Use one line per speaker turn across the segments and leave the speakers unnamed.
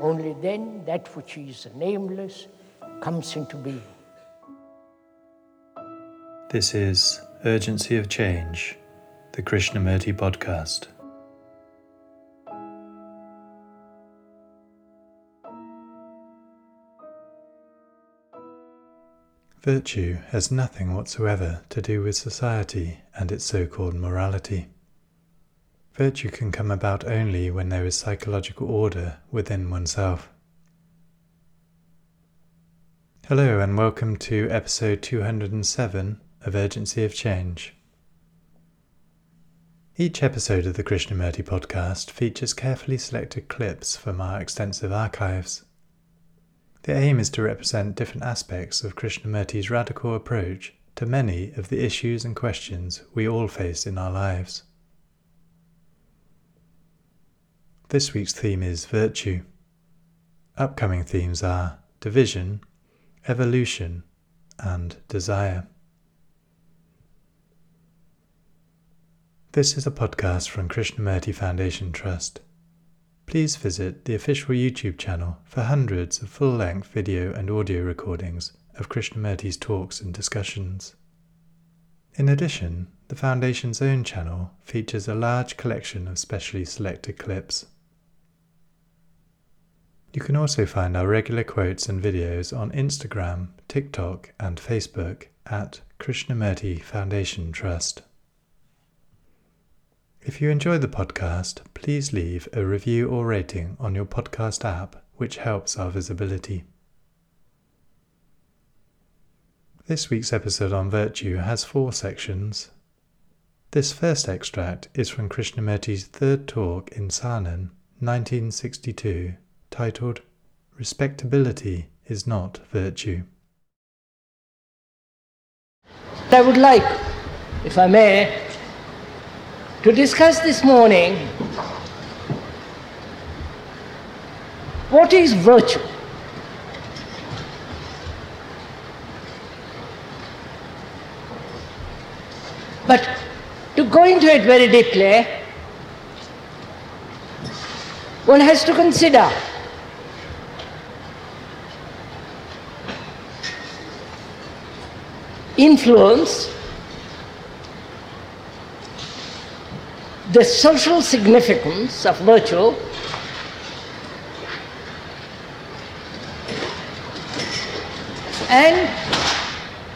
Only then that which is nameless comes into being.
This is Urgency of Change, the Krishnamurti podcast. Virtue has nothing whatsoever to do with society and its so called morality. Virtue can come about only when there is psychological order within oneself. Hello, and welcome to episode 207 of Urgency of Change. Each episode of the Krishnamurti podcast features carefully selected clips from our extensive archives. The aim is to represent different aspects of Krishnamurti's radical approach to many of the issues and questions we all face in our lives. This week's theme is virtue. Upcoming themes are division, evolution, and desire. This is a podcast from Krishnamurti Foundation Trust. Please visit the official YouTube channel for hundreds of full length video and audio recordings of Krishnamurti's talks and discussions. In addition, the Foundation's own channel features a large collection of specially selected clips. You can also find our regular quotes and videos on Instagram, TikTok, and Facebook at Krishnamurti Foundation Trust. If you enjoy the podcast, please leave a review or rating on your podcast app, which helps our visibility. This week's episode on virtue has four sections. This first extract is from Krishnamurti's third talk in Saanen, 1962 titled Respectability is Not Virtue.
I would like, if I may, to discuss this morning what is virtue. But to go into it very deeply, one has to consider influence the social significance of virtue and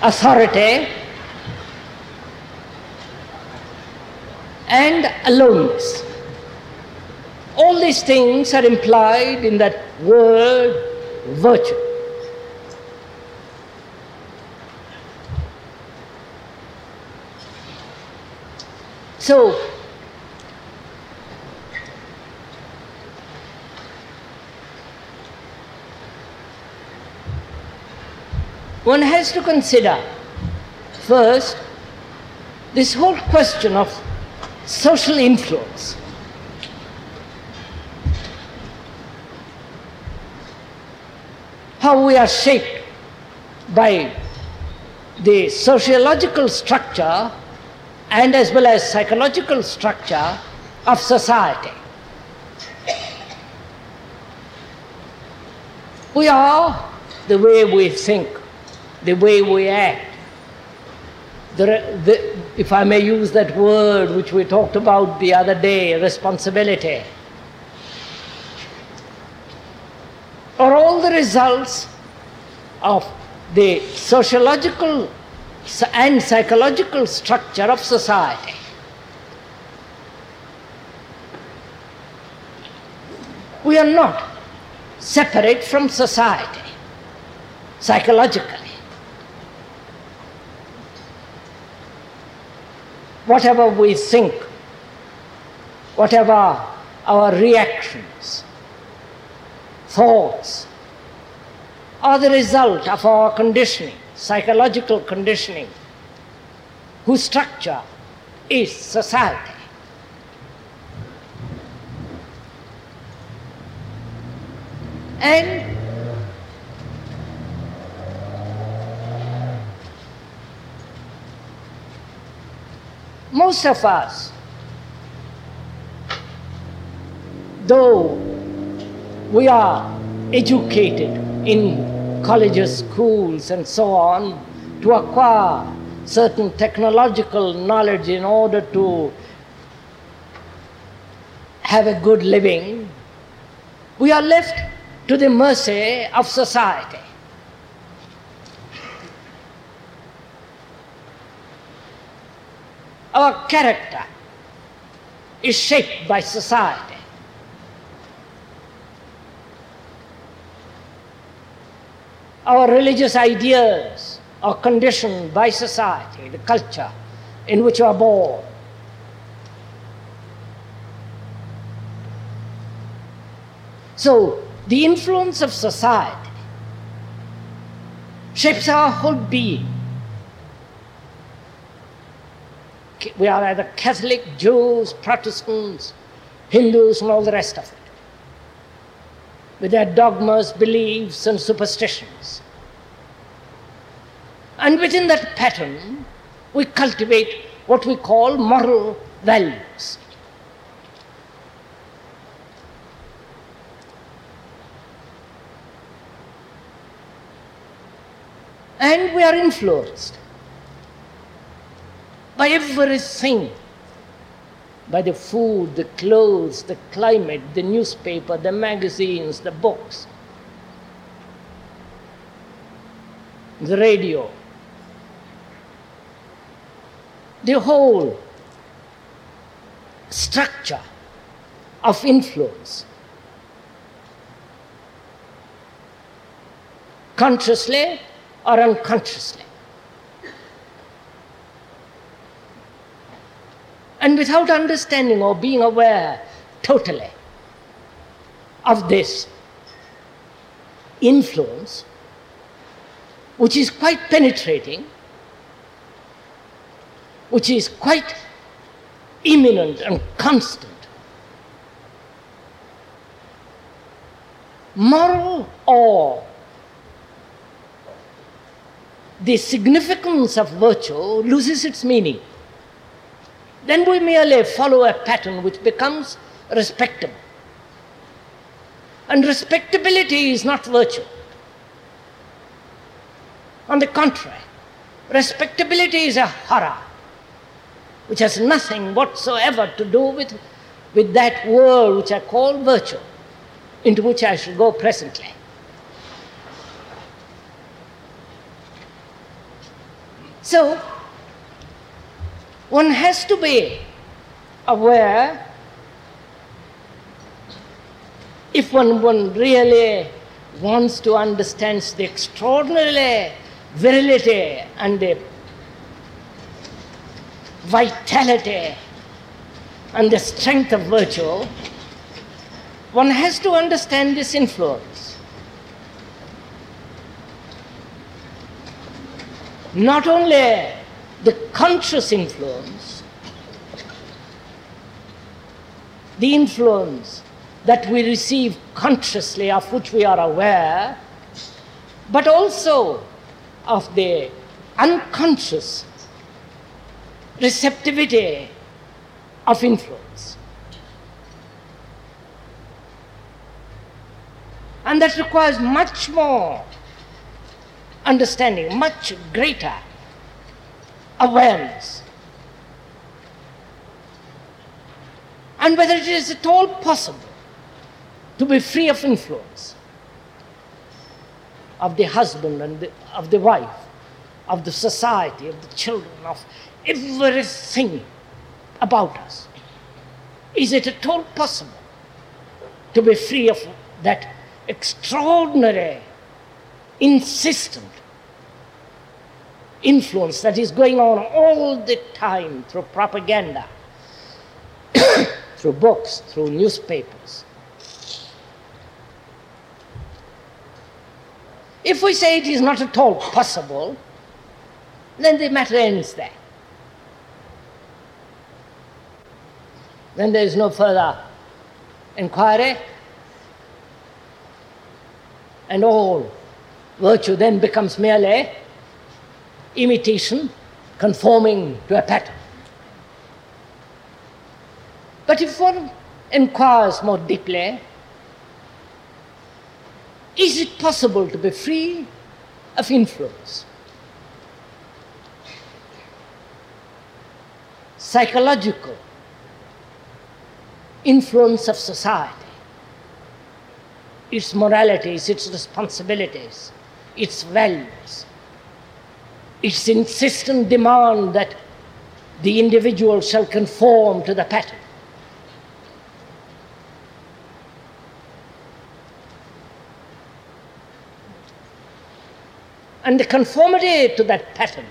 authority and aloneness. All these things are implied in that word virtue. So, one has to consider first this whole question of social influence. How we are shaped by the sociological structure and as well as psychological structure of society. We are the way we think, the way we act. The, the, if I may use that word which we talked about the other day, responsibility, are all the results of the sociological and psychological structure of society. We are not separate from society psychologically. Whatever we think, whatever our reactions, thoughts, are the result of our conditioning, psychological conditioning, whose structure is society. And most of us, though we are educated in colleges, schools, and so on to acquire certain technological knowledge in order to have a good living, we are left to the mercy of society. Our character is shaped by society. Our religious ideas are conditioned by society, the culture in which we are born. So, the influence of society shapes our whole being. We are either Catholic, Jews, Protestants, Hindus, and all the rest of it, with their dogmas, beliefs, and superstitions. And within that pattern, we cultivate what we call moral values. And we are influenced by everything by the food, the clothes, the climate, the newspaper, the magazines, the books, the radio, the whole structure of influence. Consciously or unconsciously. And without understanding or being aware totally of this influence, which is quite penetrating, which is quite imminent and constant. Moral or the significance of virtue loses its meaning. Then we merely follow a pattern which becomes respectable. And respectability is not virtue. On the contrary, respectability is a horror which has nothing whatsoever to do with, with that world which I call virtue, into which I shall go presently. So, one has to be aware if one, one really wants to understand the extraordinary virility and the vitality and the strength of virtue, one has to understand this influence. Not only the conscious influence, the influence that we receive consciously, of which we are aware, but also of the unconscious receptivity of influence. And that requires much more understanding, much greater awareness. And whether it is at all possible to be free of influence of the husband and the, of the wife, of the society, of the children, of everything about us. Is it at all possible to be free of that extraordinary, insistent influence that is going on all the time through propaganda, through books, through newspapers? If we say it is not at all possible, then the matter ends there. Then there is no further inquiry, and all virtue then becomes merely imitation, conforming to a pattern. But if one inquires more deeply, is it possible to be free of influence? Psychological influence of society, its moralities, its responsibilities, its values, its insistent demand that the individual shall conform to the pattern. And the conformity to that pattern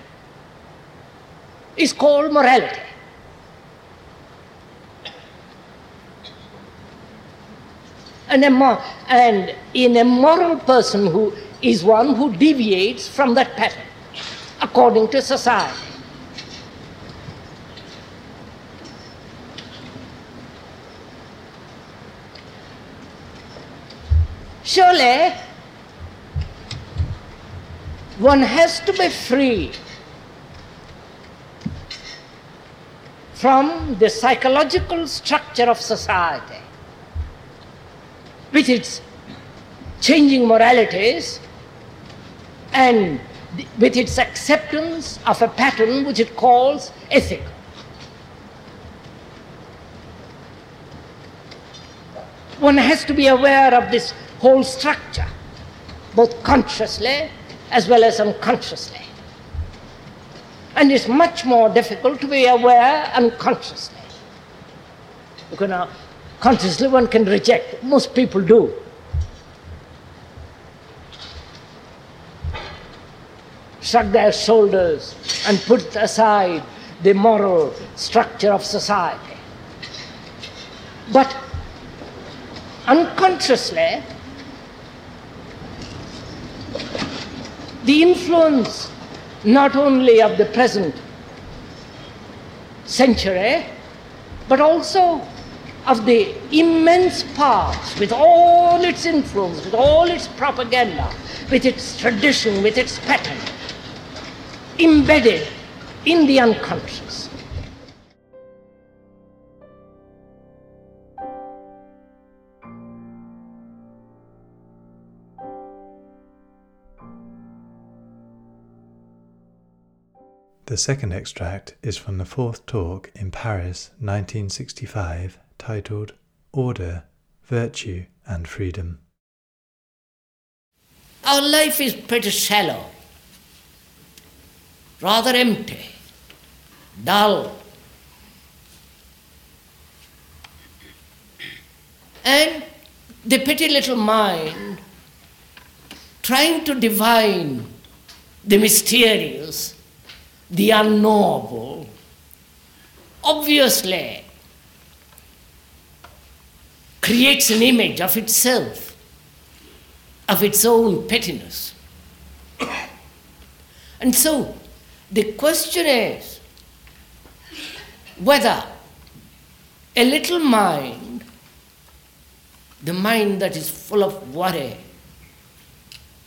is called morality. And in a moral person who is one who deviates from that pattern according to society. Surely, one has to be free from the psychological structure of society with its changing moralities and with its acceptance of a pattern which it calls ethical. One has to be aware of this whole structure, both consciously as well as unconsciously. And it's much more difficult to be aware unconsciously. Because now, consciously one can reject, most people do. Shrug their shoulders and put aside the moral structure of society. But unconsciously, the influence not only of the present century, but also of the immense past, with all its influence, with all its propaganda, with its tradition, with its pattern, embedded in the unconscious.
The second extract is from the fourth talk in Paris, 1965, titled Order, Virtue and Freedom.
Our life is pretty shallow, rather empty, dull. And the petty little mind, trying to divine the mysterious, the unknowable, obviously creates an image of itself, of its own pettiness. And so the question is whether a little mind, the mind that is full of worry,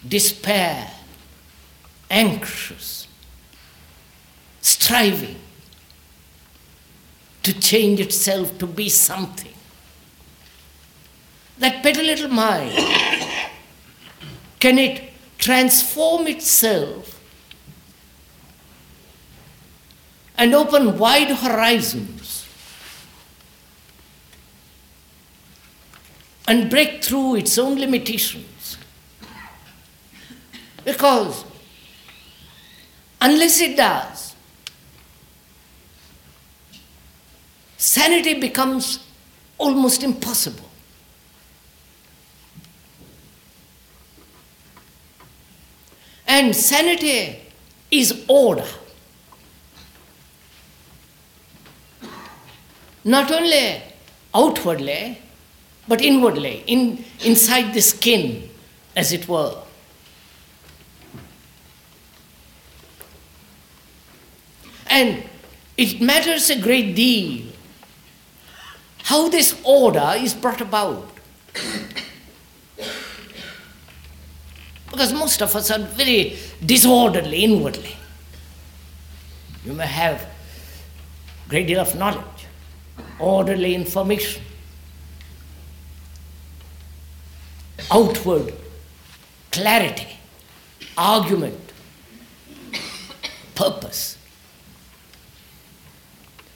despair, anxious, striving to change itself to be something. That petty little mind, can it transform itself and open wide horizons and break through its own limitations? Because unless it does, sanity becomes almost impossible. And sanity is order. not only outwardly, but inwardly, in, inside the skin, as it were. And it matters a great deal how this order is brought about. because most of us are very disorderly inwardly. You may have a great deal of knowledge, orderly information, outward clarity, argument, purpose.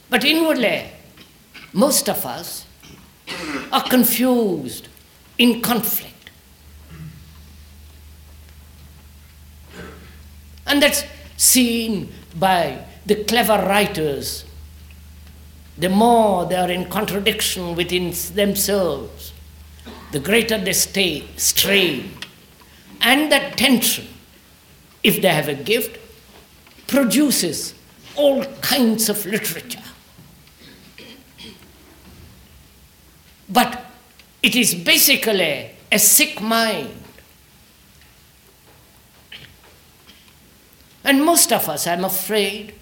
But inwardly, most of us are confused, in conflict. And that's seen by the clever writers. The more they are in contradiction within themselves, the greater the strain and the tension, if they have a gift, produces all kinds of literature. But it is basically a sick mind. And most of us, I'm afraid,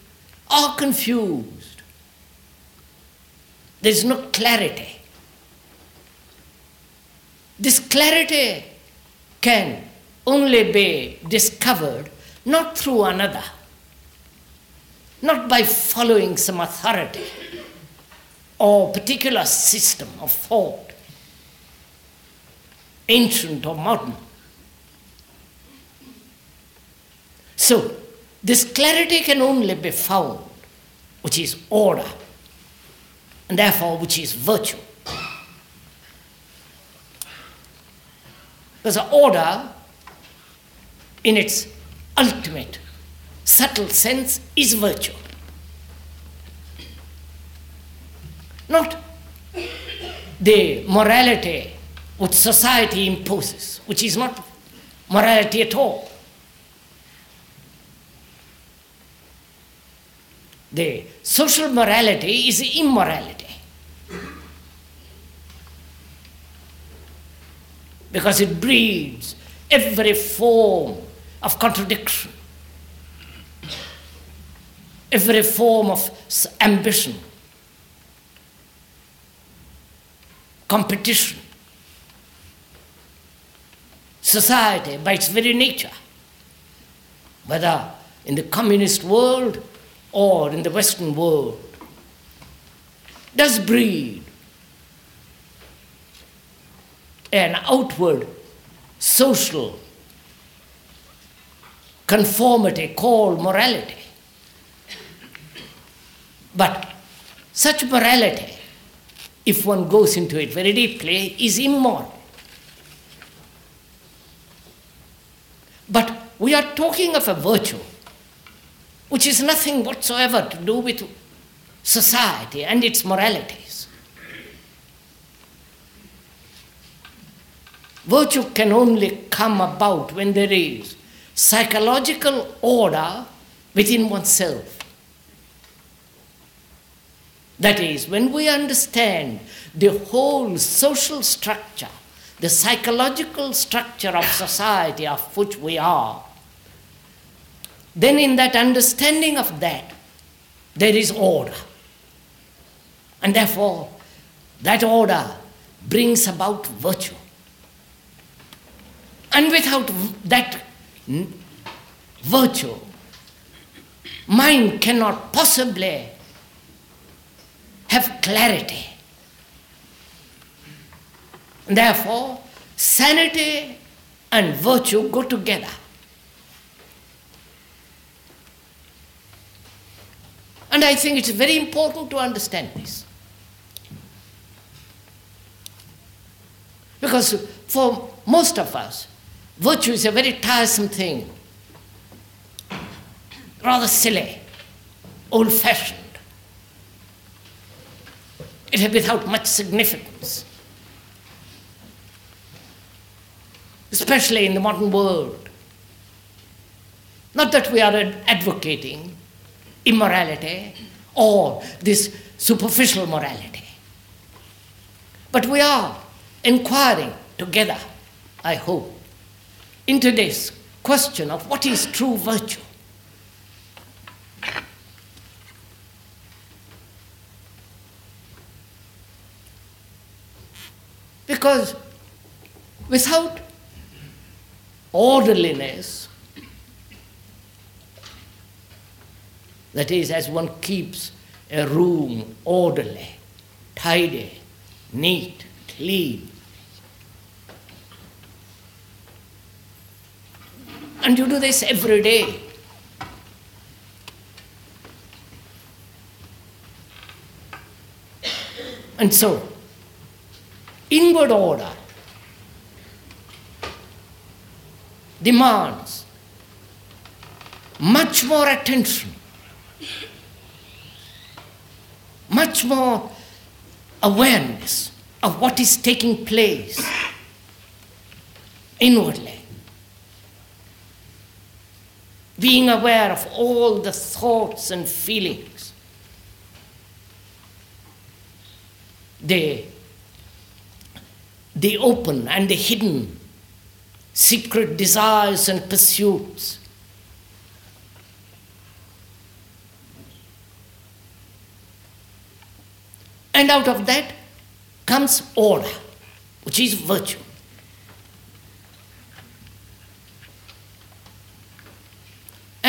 are confused. There's no clarity. This clarity can only be discovered not through another, not by following some authority or particular system of thought, ancient or modern. So, this clarity can only be found, which is order, and therefore which is virtue. Because order, in its ultimate, subtle sense, is virtue. Not the morality which society imposes, which is not morality at all. The social morality is immorality. Because it breeds every form of contradiction, every form of ambition, competition. Society, by its very nature, whether in the communist world or in the Western world, does breed an outward social conformity called morality. But such morality, if one goes into it very deeply, is immoral. But we are talking of a virtue which is nothing whatsoever to do with society and its moralities. Virtue can only come about when there is psychological order within oneself. That is, when we understand the whole social structure, the psychological structure of society of which we are, then in that understanding of that, there is order. And therefore, that order brings about virtue. And without that virtue, mind cannot possibly have clarity. Therefore, sanity and virtue go together. And I think it's very important to understand this. Because for most of us, virtue is a very tiresome thing, rather silly, old fashioned. It is without much significance, especially in the modern world. Not that we are advocating immorality or this superficial morality. But we are inquiring together, I hope, in today's question of what is true virtue. Because without orderliness, that is, as one keeps a room orderly, tidy, neat, clean, and you do this every day. And so, inward order demands much more attention, much more awareness of what is taking place inwardly. Being aware of all the thoughts and feelings. The, the open and the hidden secret desires and pursuits. And out of that comes order, which is virtue.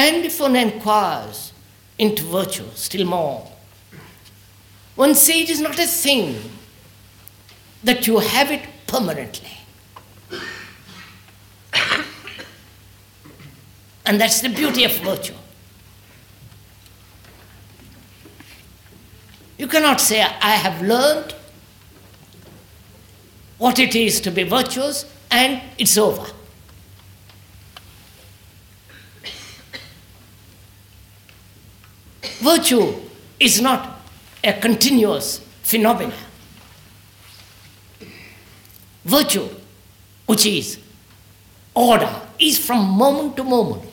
And if one into virtue still more, one sees it is not a thing that you have it permanently. And that's the beauty of virtue. You cannot say, I have learned what it is to be virtuous and it's over. Virtue is not a continuous phenomenon. Virtue, which is order, is from moment to moment.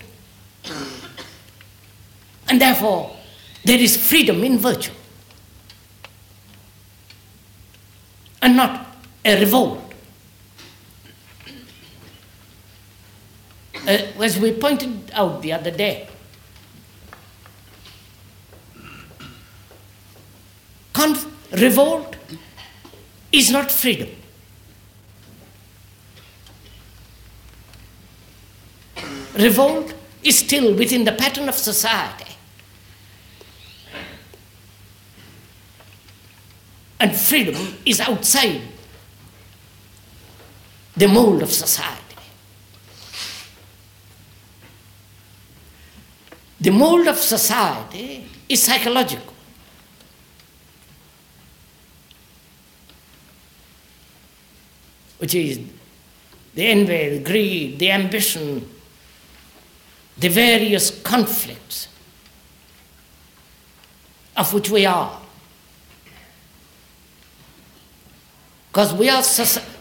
And therefore, there is freedom in virtue. And not a revolt. Uh, as we pointed out the other day, conf- revolt is not freedom. Revolt is still within the pattern of society. And freedom is outside the mold of society. The mold of society is psychological. Which is the envy, the greed, the ambition, the various conflicts of which we are. Because we are,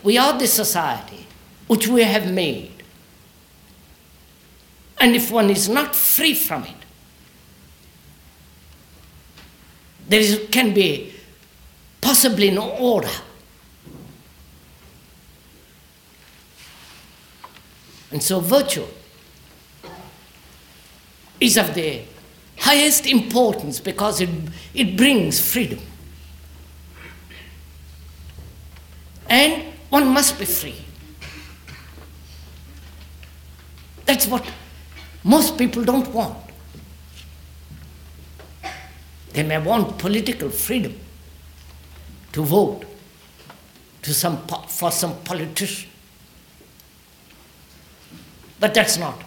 we are the society which we have made. And if one is not free from it, there is, can be possibly no order. And so, virtue is of the highest importance because it, it brings freedom. And one must be free. That's what most people don't want. They may want political freedom to vote to some, for some politician. But that's not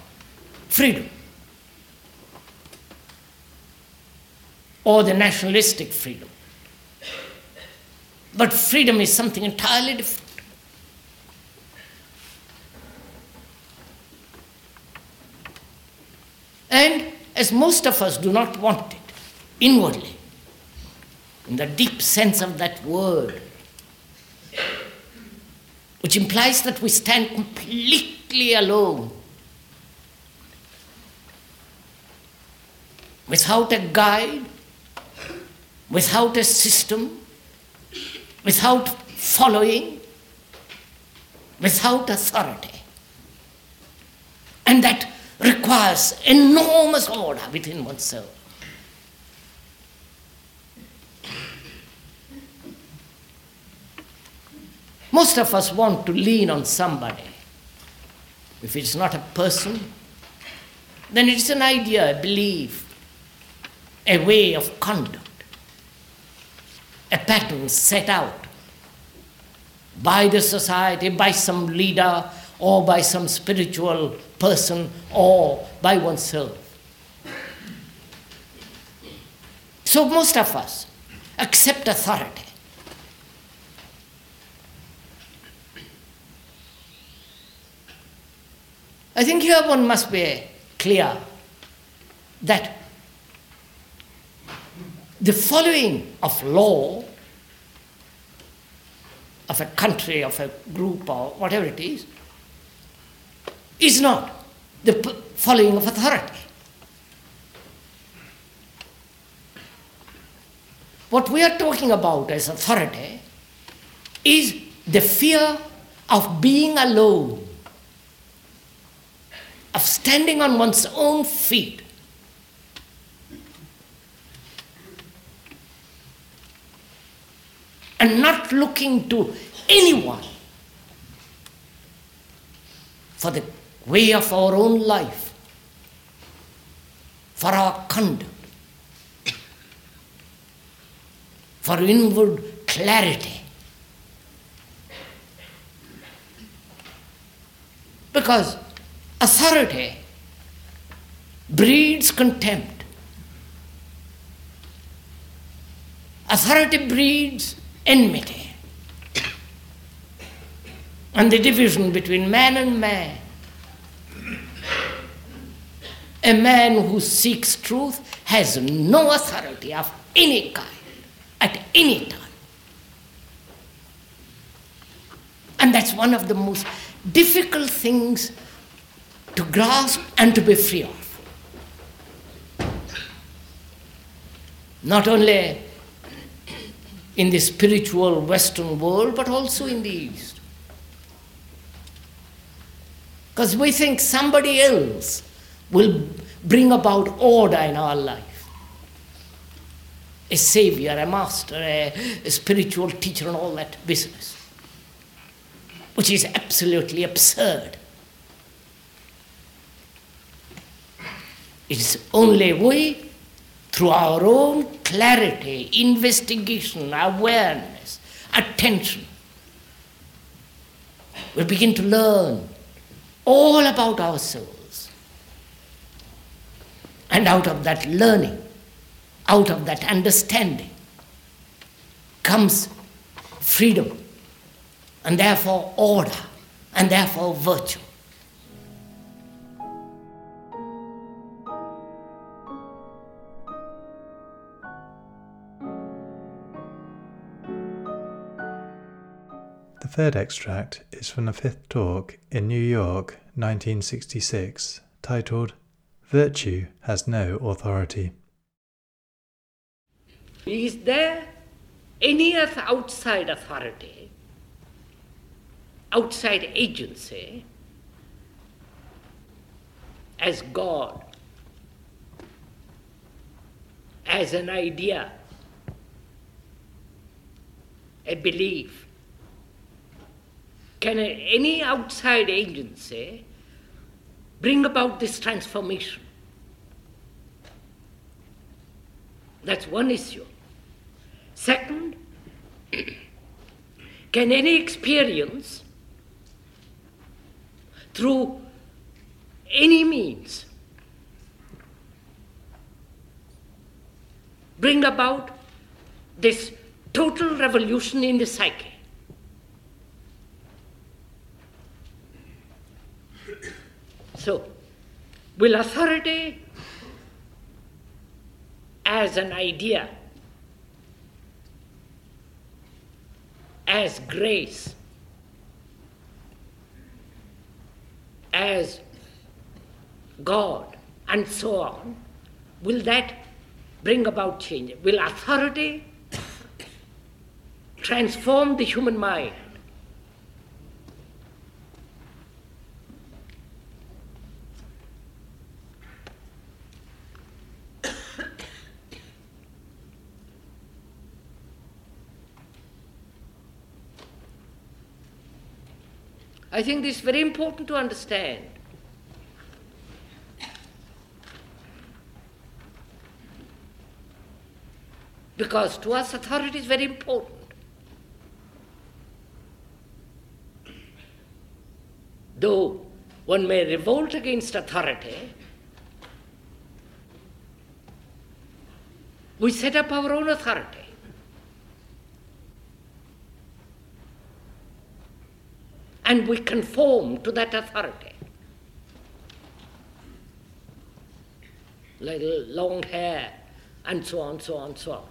freedom. Or the nationalistic freedom. But freedom is something entirely different. And as most of us do not want it inwardly, in the deep sense of that word, which implies that we stand completely alone, without a guide, without a system, without following, without authority. And that requires enormous order within oneself. Most of us want to lean on somebody. If it's not a person, then it's an idea, a belief, a way of conduct, a pattern set out by the society, by some leader, or by some spiritual person, or by oneself. So most of us accept authority. I think here one must be clear that the following of law of a country, of a group, or whatever it is, is not the following of authority. What we are talking about as authority is the fear of being alone, of standing on one's own feet. And not looking to anyone for the way of our own life, for our conduct. for inward clarity. Because authority breeds contempt. Authority breeds enmity. And the division between man and man. A man who seeks truth has no authority of any kind at any time. And that's one of the most difficult things to grasp and to be free of. Not only in the spiritual Western world, but also in the East. Because we think somebody else will bring about order in our life a savior, a master, a, a spiritual teacher, and all that business, which is absolutely absurd. It is only we, through our own clarity, investigation, awareness, attention, we begin to learn all about ourselves. And out of that learning, out of that understanding comes freedom, and therefore order, and therefore virtue.
Third extract is from the fifth talk in New York, 1966, titled Virtue Has No Authority.
Is there any outside authority, outside agency, as God, as an idea, a belief? Can any outside agency bring about this transformation? That's one issue. Second, can any experience through any means bring about this total revolution in the psyche? So, will authority as an idea as grace, as God, and so on, will that bring about change? Will authority transform the human mind? I think this is very important to understand. Because to us, authority is very important. Though one may revolt against authority, we set up our own authority. And we conform to that authority. Little long hair, and so on, so on, so on.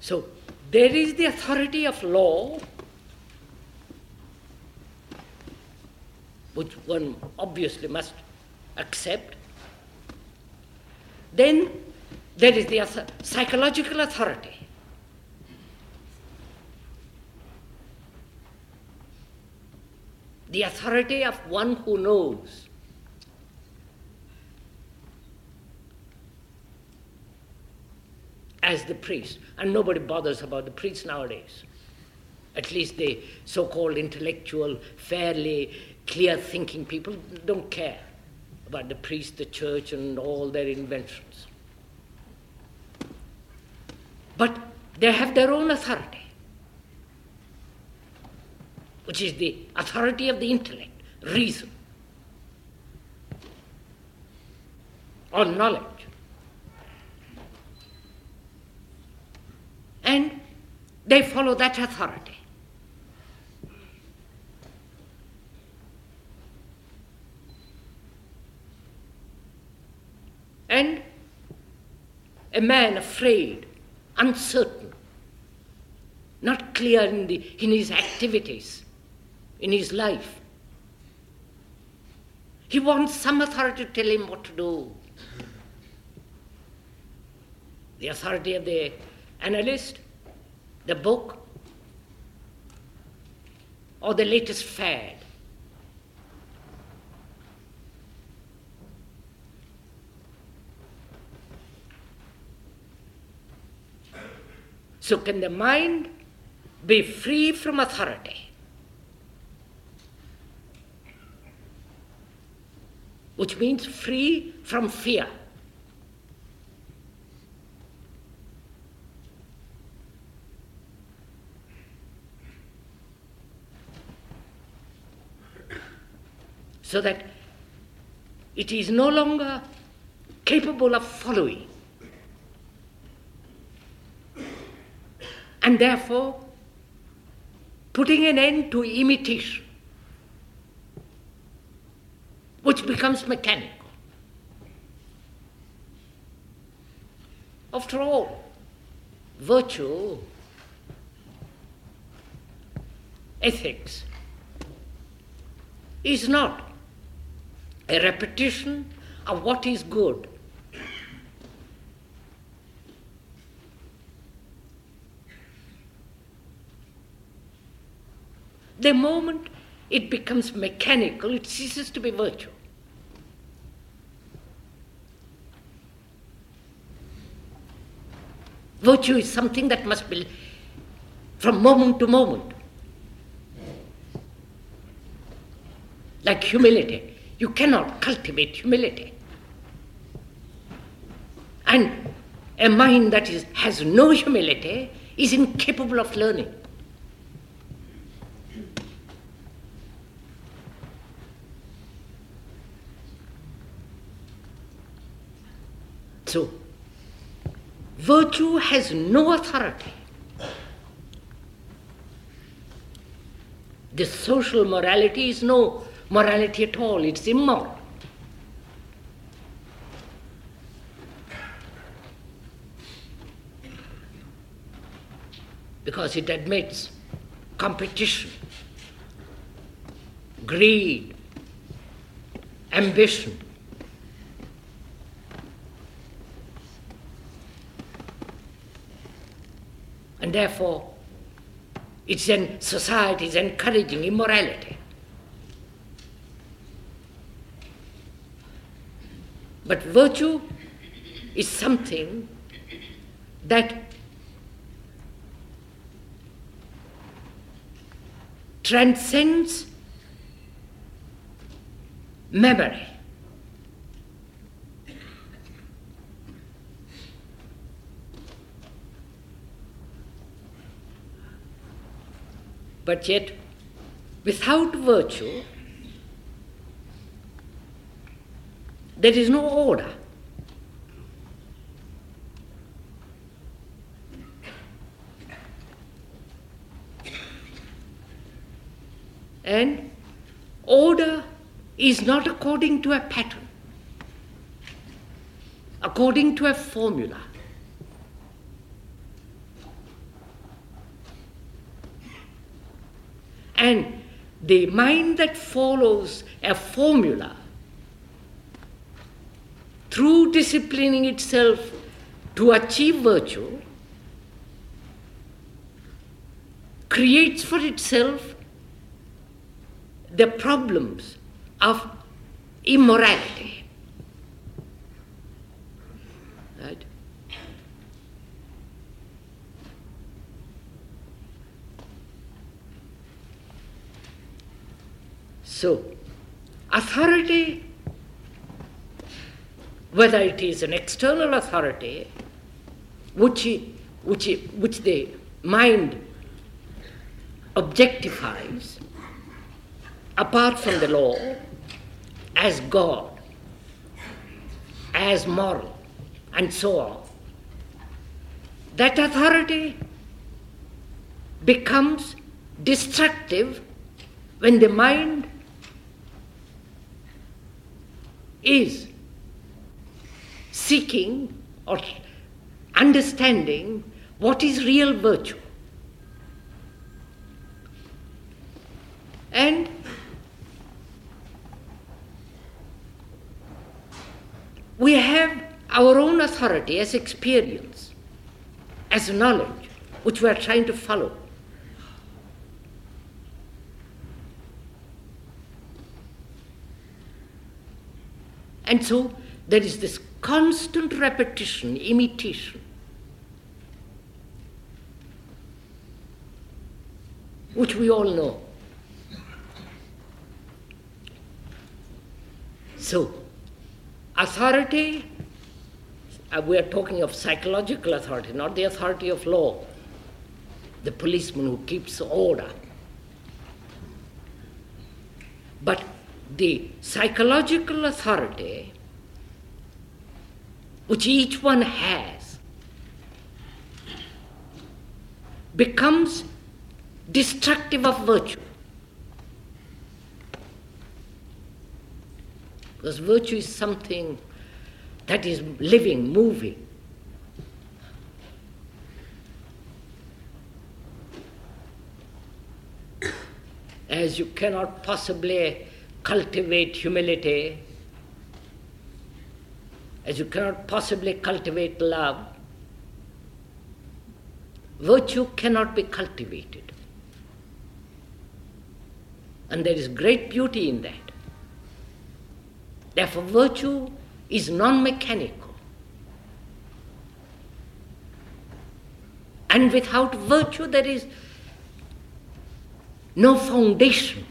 So there is the authority of law, which one obviously must accept. Then there is the psychological authority. The authority of one who knows as the priest. And nobody bothers about the priests nowadays. At least the so called intellectual, fairly clear thinking people don't care about the priest, the church, and all their inventions. But they have their own authority, which is the authority of the intellect, reason, or knowledge. and they follow that authority. And a man afraid, uncertain, not clear in, the, in his activities, in his life. He wants some authority to tell him what to do. The authority of the analyst, the book, or the latest fad. So, can the mind be free from authority? Which means free from fear. so that it is no longer capable of following. And therefore, putting an end to imitation, which becomes mechanical. After all, virtue, ethics, is not a repetition of what is good. The moment it becomes mechanical, it ceases to be virtue. Virtue is something that must be from moment to moment. Like humility. You cannot cultivate humility. And a mind that is, has no humility is incapable of learning. So, virtue has no authority. The social morality is no morality at all, it's immoral. Because it admits competition, greed, ambition. And therefore, it's then society is encouraging immorality. But virtue is something that transcends memory. But yet, without virtue, there is no order. And order is not according to a pattern, according to a formula. And the mind that follows a formula through disciplining itself to achieve virtue creates for itself the problems of immorality. Right? So, authority, whether it is an external authority, which, which, which the mind objectifies, apart from the law, as God, as moral, and so on, that authority becomes destructive when the mind is seeking or understanding what is real virtue. And we have our own authority as experience, as knowledge, which we are trying to follow. And so there is this constant repetition, imitation. Which we all know. So, authority, uh, we are talking of psychological authority, not the authority of law, the policeman who keeps order. But the psychological authority which each one has becomes destructive of virtue. Because virtue is something that is living, moving. As you cannot possibly cultivate humility, as you cannot possibly cultivate love, virtue cannot be cultivated. And there is great beauty in that. Therefore, virtue is non mechanical. And without virtue, there is no foundation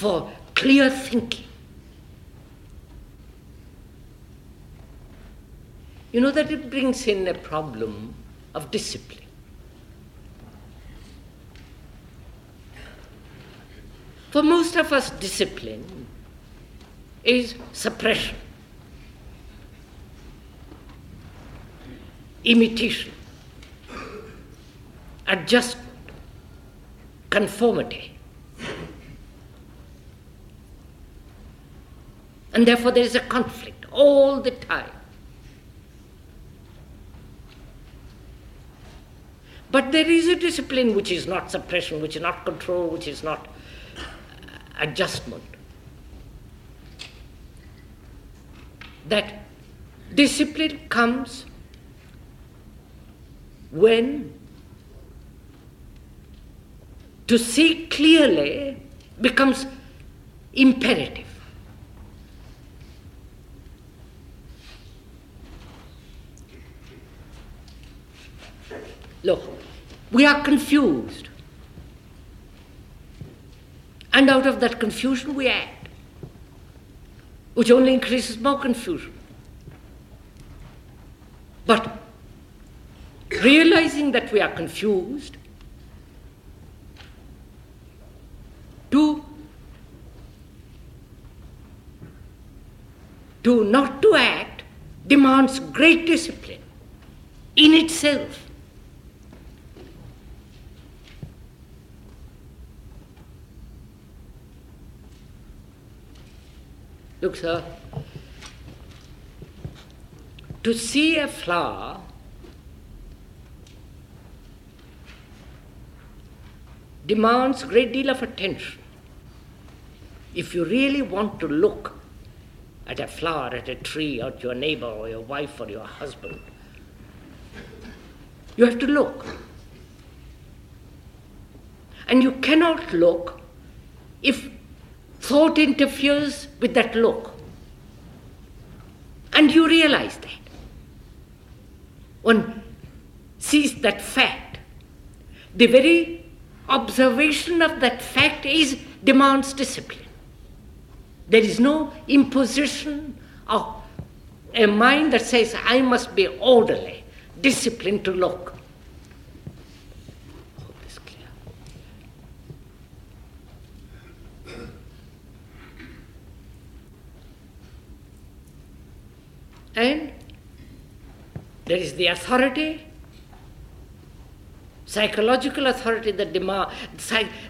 for clear thinking. You know that it brings in a problem of discipline. For most of us, discipline is suppression, imitation, adjustment, conformity. And therefore, there is a conflict all the time. But there is a discipline which is not suppression, which is not control, which is not uh, adjustment. That discipline comes when to see clearly becomes imperative. Look, we are confused. And out of that confusion, we act, which only increases more confusion. But realizing that we are confused, to to not to act demands great discipline in itself. Look, sir, to see a flower demands a great deal of attention. If you really want to look at a flower, at a tree, at your neighbor, or your wife, or your husband, you have to look. And you cannot look if thought interferes with that look. And you realize that. One sees that fact. The very observation of that fact is demands discipline. There is no imposition of a mind that says, I must be orderly, disciplined to look. Hope this clear. And there is the authority, psychological authority that demand,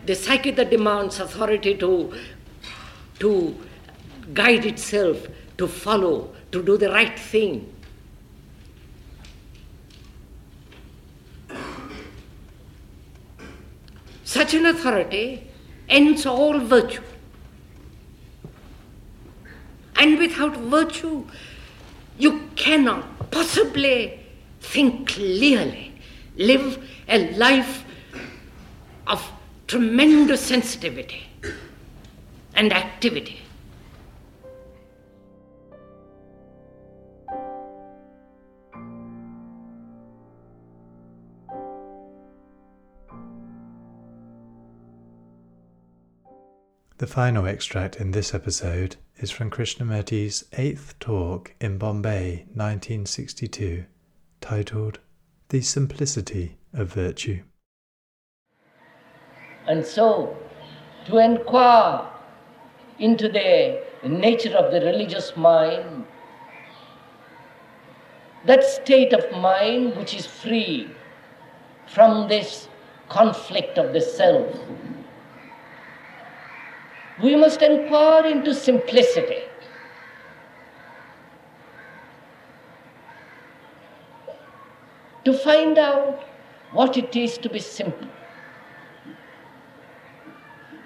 the psyche that demands authority to, to guide itself, to follow, to do the right thing. Such an authority ends all virtue. And without virtue, you cannot possibly think clearly, live a life of tremendous sensitivity and activity.
The final extract in this episode is from Krishnamurti's eighth talk in Bombay, 1962, titled The Simplicity of Virtue.
And so, to inquire into the nature of the religious mind, that state of mind which is free from this conflict of the self we must inquire into simplicity. To find out what it is to be simple.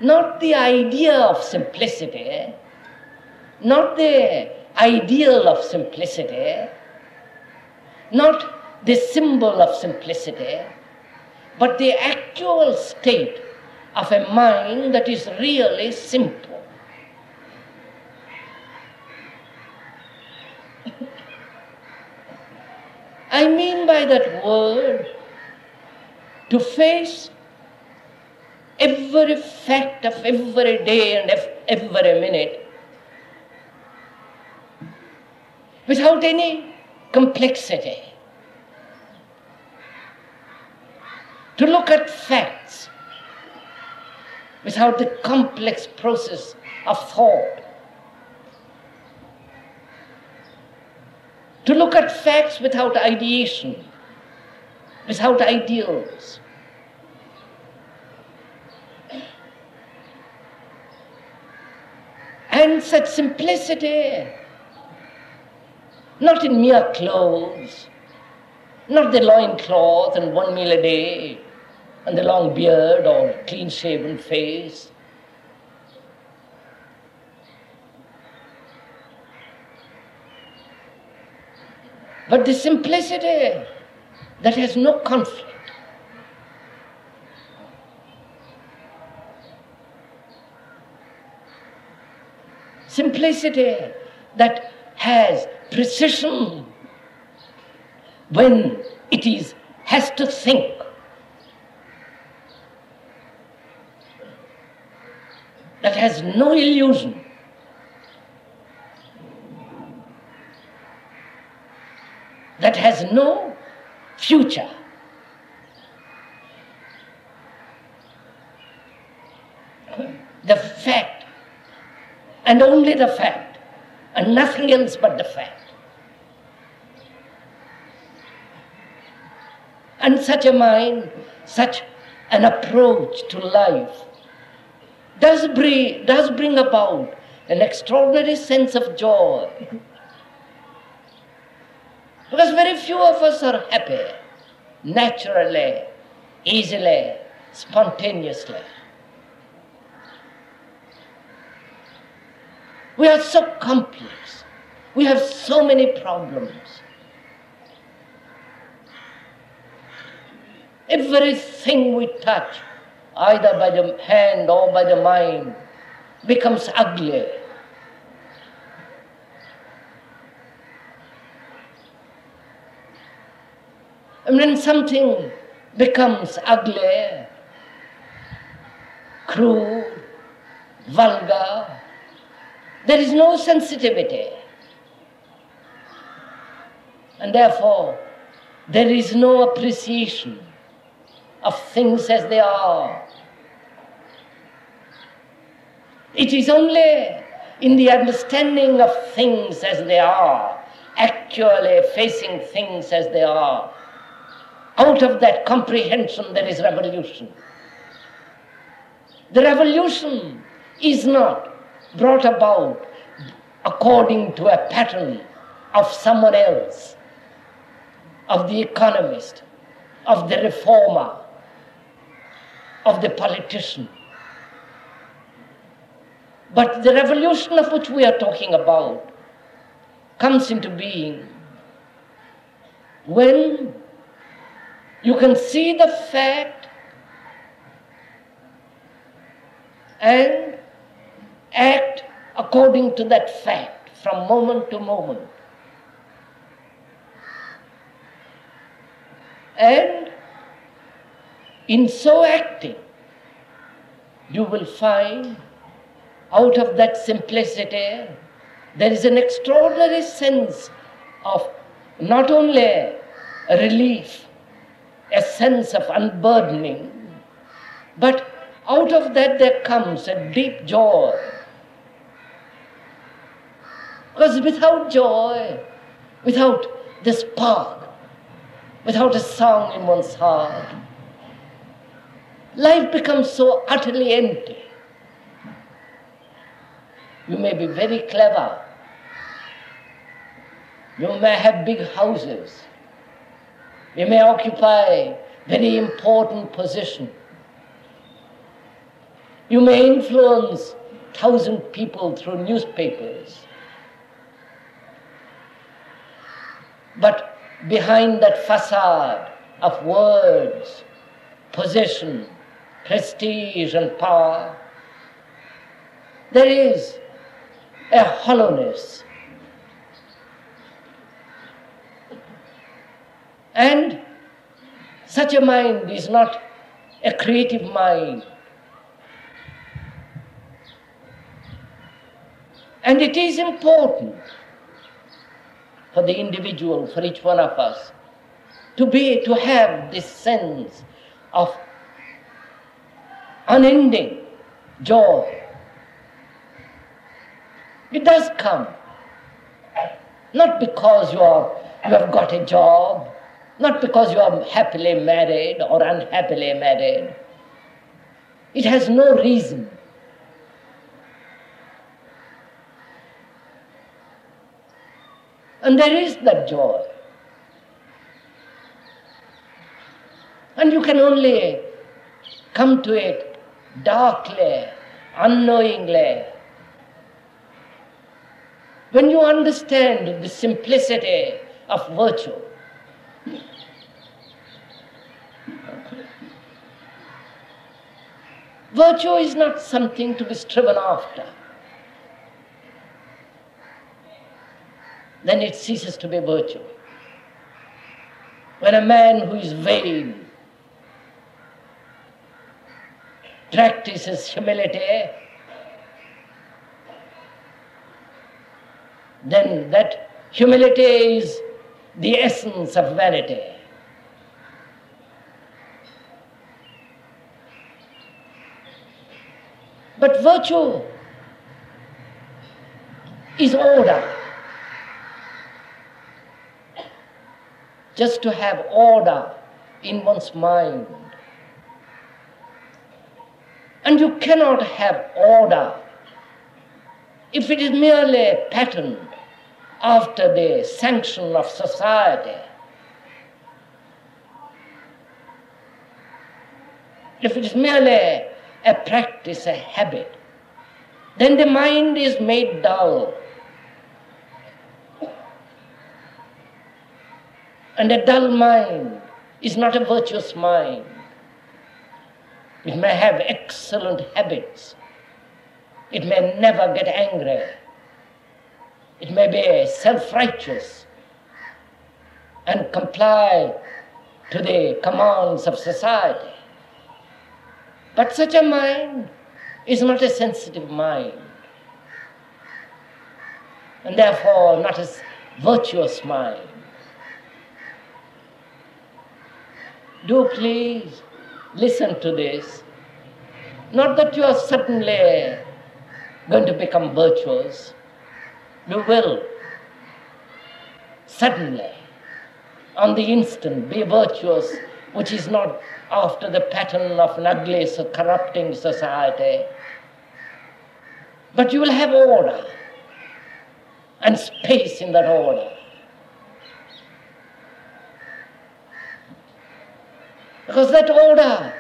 Not the idea of simplicity, not the ideal of simplicity, not the symbol of simplicity, but the actual state of a mind that is really simple. I mean by that word to face every fact of every day and every minute without any complexity. To look at facts without the complex process of thought. To look at facts without ideation, without ideals. And such simplicity, not in mere clothes, not the loincloth and one meal a day, and the long beard or clean shaven face. But the simplicity that has no conflict. Simplicity that has precision when it is has to think. That has no illusion. That has no future. The fact, and only the fact, and nothing else but the fact. And such a mind, such an approach to life, does bring, does bring about an extraordinary sense of joy. Because very few of us are happy naturally, easily, spontaneously. We are so complex. We have so many problems. Everything we touch, either by the hand or by the mind, becomes ugly. And when something becomes ugly, crude, vulgar, there is no sensitivity. And therefore, there is no appreciation of things as they are. It is only in the understanding of things as they are, actually facing things as they are, out of that comprehension there is revolution. The revolution is not brought about according to a pattern of someone else, of the economist, of the reformer, of the politician. But the revolution of which we are talking about comes into being when you can see the fact and act according to that fact from moment to moment. And in so acting, you will find out of that simplicity there is an extraordinary sense of not only relief, a sense of unburdening, but out of that there comes a deep joy. Because without joy, without the spark, without a song in one's heart, life becomes so utterly empty. You may be very clever. You may have big houses. You may occupy very important position. You may influence thousand people through newspapers. But behind that facade of words, possession, prestige, and power, there is a hollowness. And such a mind is not a creative mind. And it is important for the individual, for each one of us, to be to have this sense of unending joy. It does come. Not because you are you have got a job, not because you are happily married or unhappily married. It has no reason. And there is that joy. And you can only come to it darkly, unknowingly. When you understand the simplicity of virtue, virtue is not something to be striven after. then it ceases to be virtue. when a man who is vain practices humility, then that humility is the essence of vanity. But virtue is order. Just to have order in one's mind. And you cannot have order if it is merely patterned after the sanction of society. If it is merely a practice, a habit, then the mind is made dull. And a dull mind is not a virtuous mind. It may have excellent habits. It may never get angry. It may be self righteous and comply to the commands of society. But such a mind is not a sensitive mind, and therefore not a virtuous mind. Do please listen to this. Not that you are suddenly going to become virtuous, you will suddenly, on the instant, be virtuous, which is not after the pattern of an ugly, corrupting society. But you will have order and space in that order. Because that order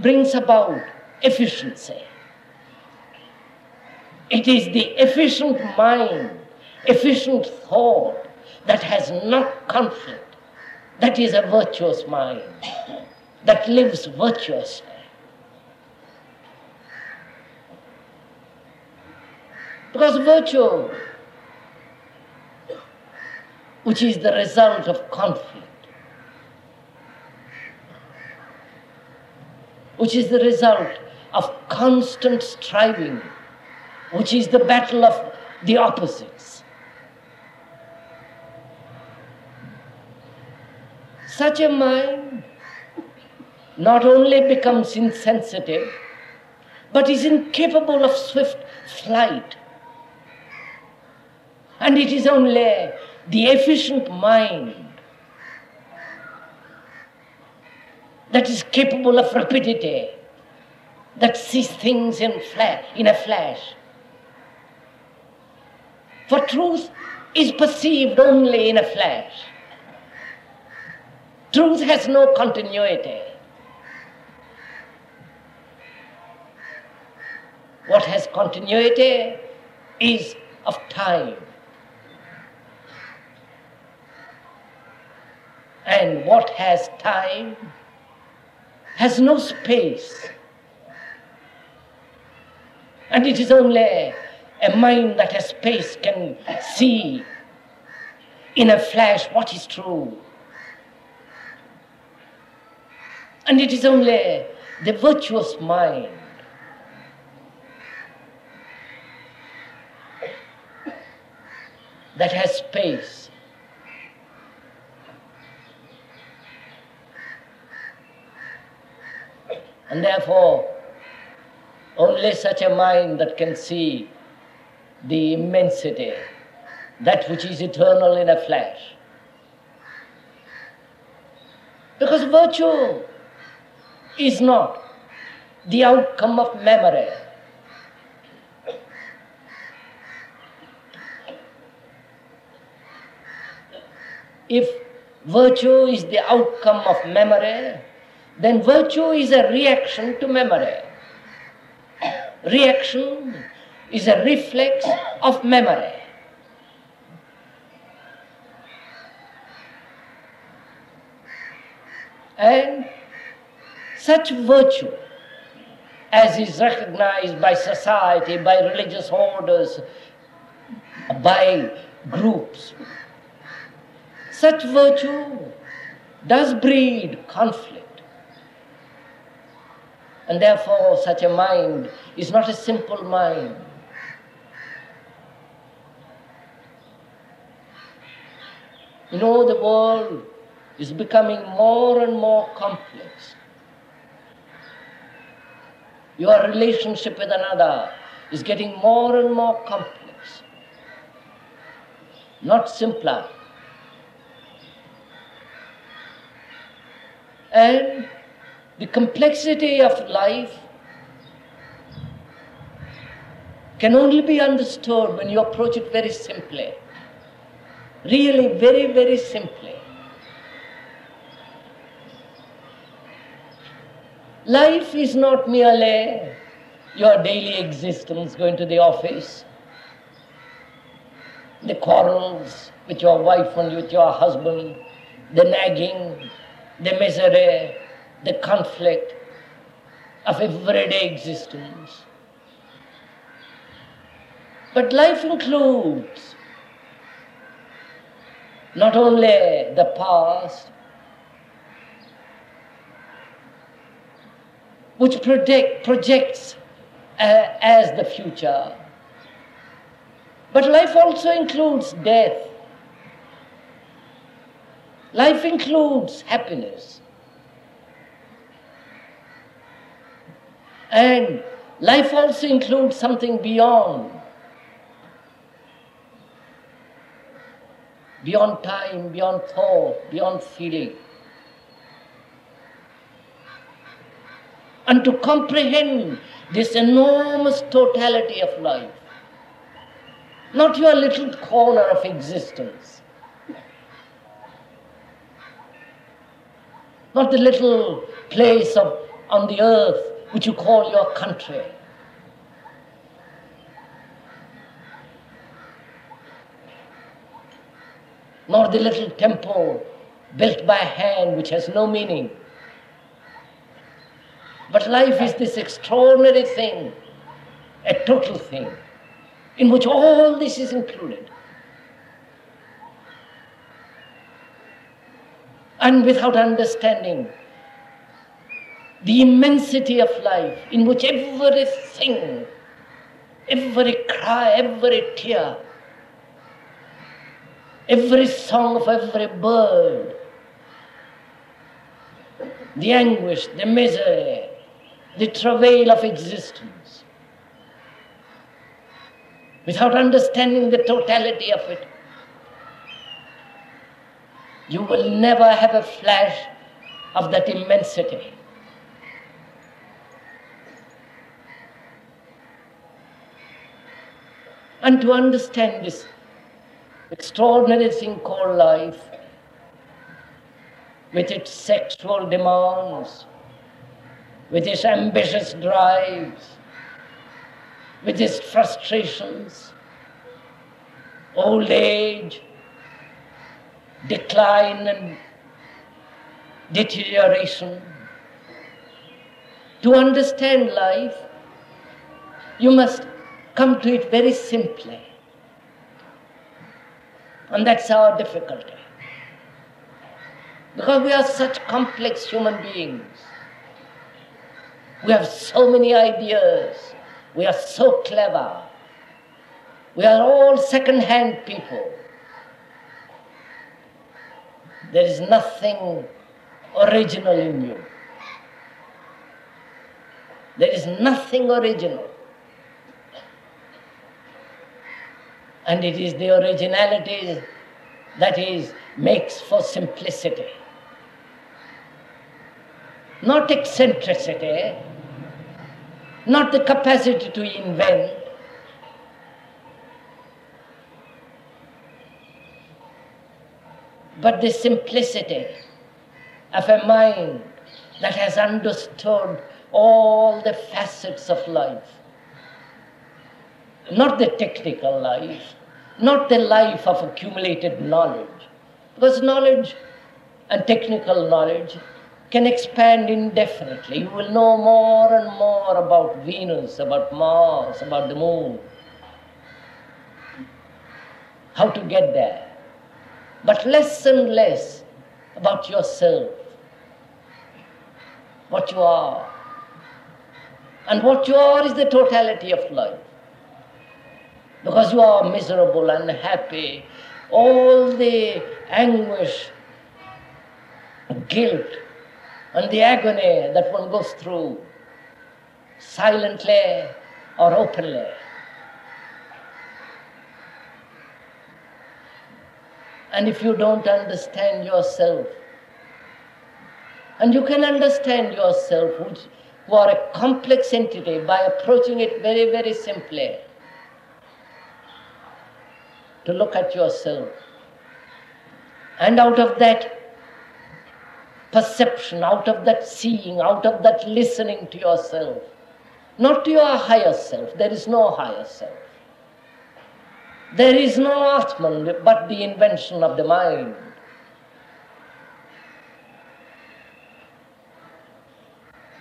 brings about efficiency. It is the efficient mind, efficient thought that has not conflict. That is a virtuous mind that lives virtuously. Because virtue, which is the result of conflict, which is the result of constant striving which is the battle of the opposites. Such a mind not only becomes insensitive, but is incapable of swift flight. And it is only the efficient mind that is capable of rapidity, that sees things in, flash, in a flash. For truth is perceived only in a flash. Truth has no continuity. What has continuity is of time. And what has time has no space. And it is only a mind that has space can see in a flash what is true. And it is only the virtuous mind that has space. And therefore, only such a mind that can see the immensity, that which is eternal in a flash. Because virtue is not the outcome of memory. If virtue is the outcome of memory, then virtue is a reaction to memory. Reaction is a reflex of memory. And such virtue as is recognized by society, by religious orders, by groups, Such virtue does breed conflict. And therefore, such a mind is not a simple mind. You know, the world is becoming more and more complex. Your relationship with another is getting more and more complex, not simpler. And the complexity of life can only be understood when you approach it very simply. Really, very, very simply. Life is not merely your daily existence, going to the office, the quarrels with your wife and with your husband, the nagging, the misery, the conflict of everyday existence. But life includes not only the past, which project, projects uh, as the future, but life also includes death. Life includes happiness. And life also includes something beyond. Beyond time, beyond thought, beyond feeling. And to comprehend this enormous totality of life, not your little corner of existence, not the little place of, on the earth which you call your country. Nor the little temple built by hand which has no meaning. But life is this extraordinary thing, a total thing, in which all this is included. And without understanding the immensity of life, in which everything, every cry, every tear, every song of every bird, the anguish, the misery, the travail of existence, without understanding the totality of it, you will never have a flash of that immensity. And to understand this extraordinary thing called life, with its sexual demands, with its ambitious drives, with its frustrations, old age, decline and deterioration. To understand life, you must come to it very simply. And that's our difficulty. Because we are such complex human beings. We have so many ideas. We are so clever. We are all second hand people. There is nothing original in you. There is nothing original. And it is the originality that is makes for simplicity. Not eccentricity, not the capacity to invent, but the simplicity of a mind that has understood all the facets of life not the technical life, not the life of accumulated knowledge. Because knowledge and technical knowledge can expand indefinitely. You will know more and more about Venus, about Mars, about the moon. How to get there? but less and less about yourself, what you are. And what you are is the totality of life. Because you are miserable, unhappy, all the anguish, guilt, and the agony that one goes through silently or openly. And if you don't understand yourself, and you can understand yourself, which, who are a complex entity, by approaching it very, very simply, to look at yourself. And out of that perception, out of that seeing, out of that listening to yourself, not to your higher self, there is no higher self. There is no Atman but the invention of the mind.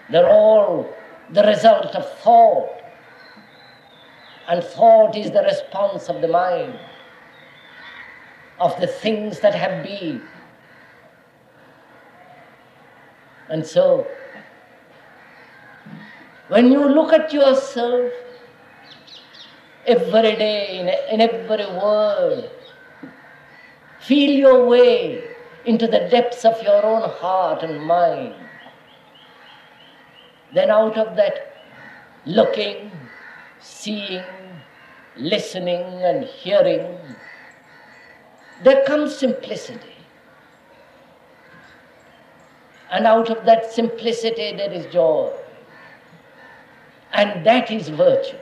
They're all the result of thought. And thought is the response of the mind, of the things that have been. And so, when you look at yourself, every day, in, in every word. Feel your way into the depths of your own heart and mind. Then, out of that looking, seeing, listening, and hearing, there comes simplicity. And out of that simplicity, there is joy. And that is virtue.